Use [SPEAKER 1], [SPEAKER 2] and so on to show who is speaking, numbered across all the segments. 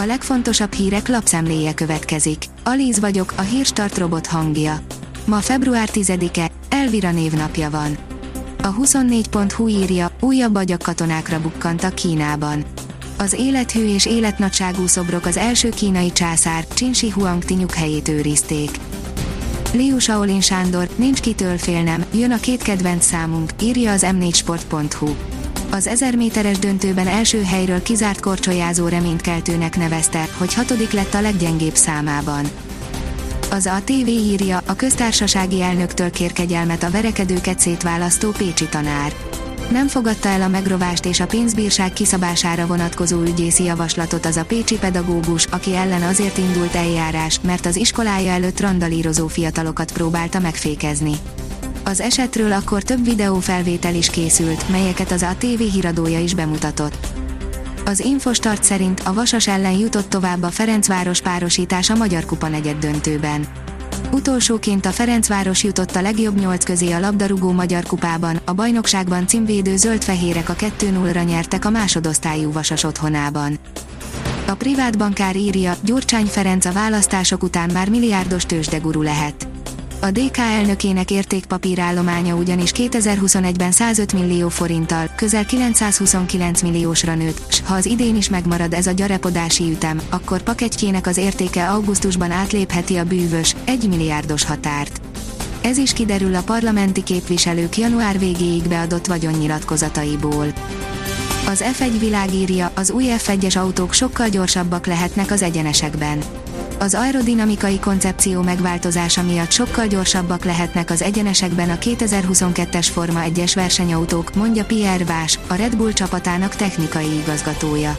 [SPEAKER 1] A legfontosabb hírek lapszemléje következik. Alíz vagyok, a hírstart robot hangja. Ma február 10-e, Elvira névnapja van. A 24.hu írja, újabb agyakkatonákra bukkantak Kínában. Az élethű és életnagyságú szobrok az első kínai császár, Csinsi Huangti nyughelyét őrizték. Liu Shaolin Sándor, nincs kitől félnem, jön a két kedvenc számunk, írja az m4sport.hu. Az 1000 méteres döntőben első helyről kizárt korcsolyázó reménykeltőnek nevezte, hogy hatodik lett a leggyengébb számában. Az a TV írja, a köztársasági elnöktől kér kegyelmet a verekedőket szétválasztó Pécsi tanár. Nem fogadta el a megrovást és a pénzbírság kiszabására vonatkozó ügyészi javaslatot az a pécsi pedagógus, aki ellen azért indult eljárás, mert az iskolája előtt randalírozó fiatalokat próbálta megfékezni. Az esetről akkor több videófelvétel is készült, melyeket az ATV híradója is bemutatott. Az Infostart szerint a Vasas ellen jutott tovább a Ferencváros párosítás a Magyar Kupa negyed döntőben. Utolsóként a Ferencváros jutott a legjobb nyolc közé a labdarúgó Magyar Kupában, a bajnokságban címvédő zöldfehérek a 2-0-ra nyertek a másodosztályú Vasas otthonában. A privát bankár írja, Gyurcsány Ferenc a választások után már milliárdos tőzsdeguru lehet. A DK elnökének értékpapírállománya ugyanis 2021-ben 105 millió forinttal, közel 929 milliósra nőtt, s ha az idén is megmarad ez a gyarepodási ütem, akkor paketjének az értéke augusztusban átlépheti a bűvös, 1 milliárdos határt. Ez is kiderül a parlamenti képviselők január végéig beadott vagyonnyilatkozataiból. Az F1 világírja, az új F1-es autók sokkal gyorsabbak lehetnek az egyenesekben az aerodinamikai koncepció megváltozása miatt sokkal gyorsabbak lehetnek az egyenesekben a 2022-es Forma 1-es versenyautók, mondja Pierre Vás, a Red Bull csapatának technikai igazgatója.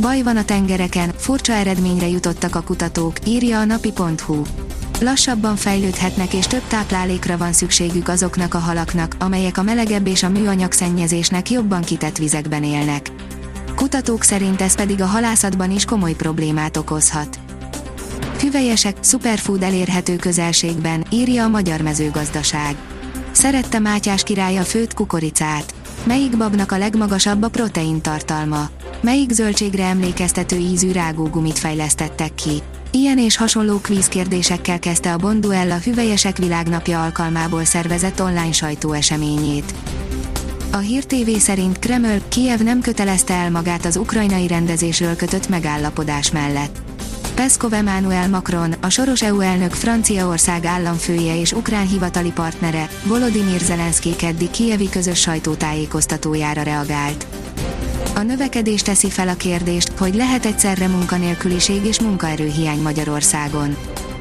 [SPEAKER 1] Baj van a tengereken, furcsa eredményre jutottak a kutatók, írja a napi.hu. Lassabban fejlődhetnek és több táplálékra van szükségük azoknak a halaknak, amelyek a melegebb és a műanyag szennyezésnek jobban kitett vizekben élnek. Kutatók szerint ez pedig a halászatban is komoly problémát okozhat. Hüvelyesek, superfood elérhető közelségben, írja a Magyar Mezőgazdaság. Szerette Mátyás király a főtt kukoricát. Melyik babnak a legmagasabb a protein tartalma? Melyik zöldségre emlékeztető ízű rágógumit fejlesztettek ki? Ilyen és hasonló kvíz kérdésekkel kezdte a Bonduella Hüvelyesek Világnapja alkalmából szervezett online sajtóeseményét. A Hír TV szerint Kreml, Kiev nem kötelezte el magát az ukrajnai rendezésről kötött megállapodás mellett. Peszkov Emmanuel Macron, a soros EU elnök Franciaország államfője és ukrán hivatali partnere, Volodymyr Zelenszky keddi kievi közös sajtótájékoztatójára reagált. A növekedés teszi fel a kérdést, hogy lehet egyszerre munkanélküliség és munkaerőhiány Magyarországon.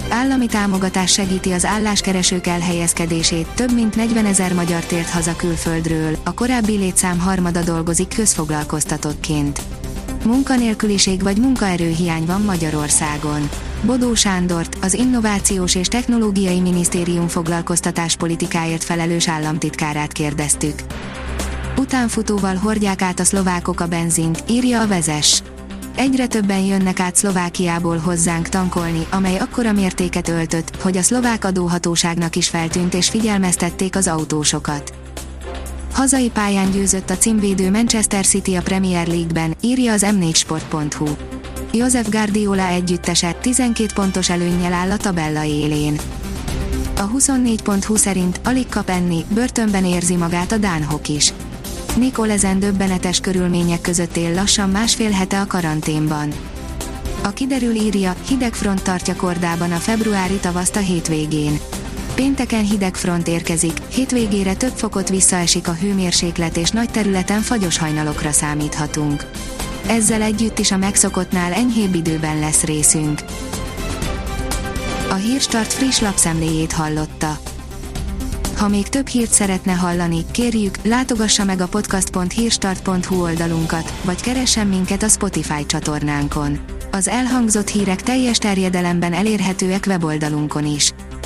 [SPEAKER 1] Állami támogatás segíti az álláskeresők elhelyezkedését, több mint 40 ezer magyar tért haza külföldről, a korábbi létszám harmada dolgozik közfoglalkoztatottként. Munkanélküliség vagy munkaerőhiány van Magyarországon. Bodó Sándort, az Innovációs és Technológiai Minisztérium foglalkoztatáspolitikáért felelős államtitkárát kérdeztük. Utánfutóval hordják át a szlovákok a benzint, írja a vezes. Egyre többen jönnek át Szlovákiából hozzánk tankolni, amely akkora mértéket öltött, hogy a szlovák adóhatóságnak is feltűnt és figyelmeztették az autósokat. Hazai pályán győzött a címvédő Manchester City a Premier League-ben, írja az m4sport.hu. Josef Guardiola együttese 12 pontos előnnyel áll a tabella élén. A 24.hu szerint alig kap enni, börtönben érzi magát a Dánhok is. Nikolezen döbbenetes körülmények között él lassan másfél hete a karanténban. A kiderül írja, hideg front tartja kordában a februári tavaszt a hétvégén. Pénteken hideg front érkezik, hétvégére több fokot visszaesik a hőmérséklet és nagy területen fagyos hajnalokra számíthatunk. Ezzel együtt is a megszokottnál enyhébb időben lesz részünk. A Hírstart friss lapszemléjét hallotta. Ha még több hírt szeretne hallani, kérjük, látogassa meg a podcast.hírstart.hu oldalunkat, vagy keressen minket a Spotify csatornánkon. Az elhangzott hírek teljes terjedelemben elérhetőek weboldalunkon is.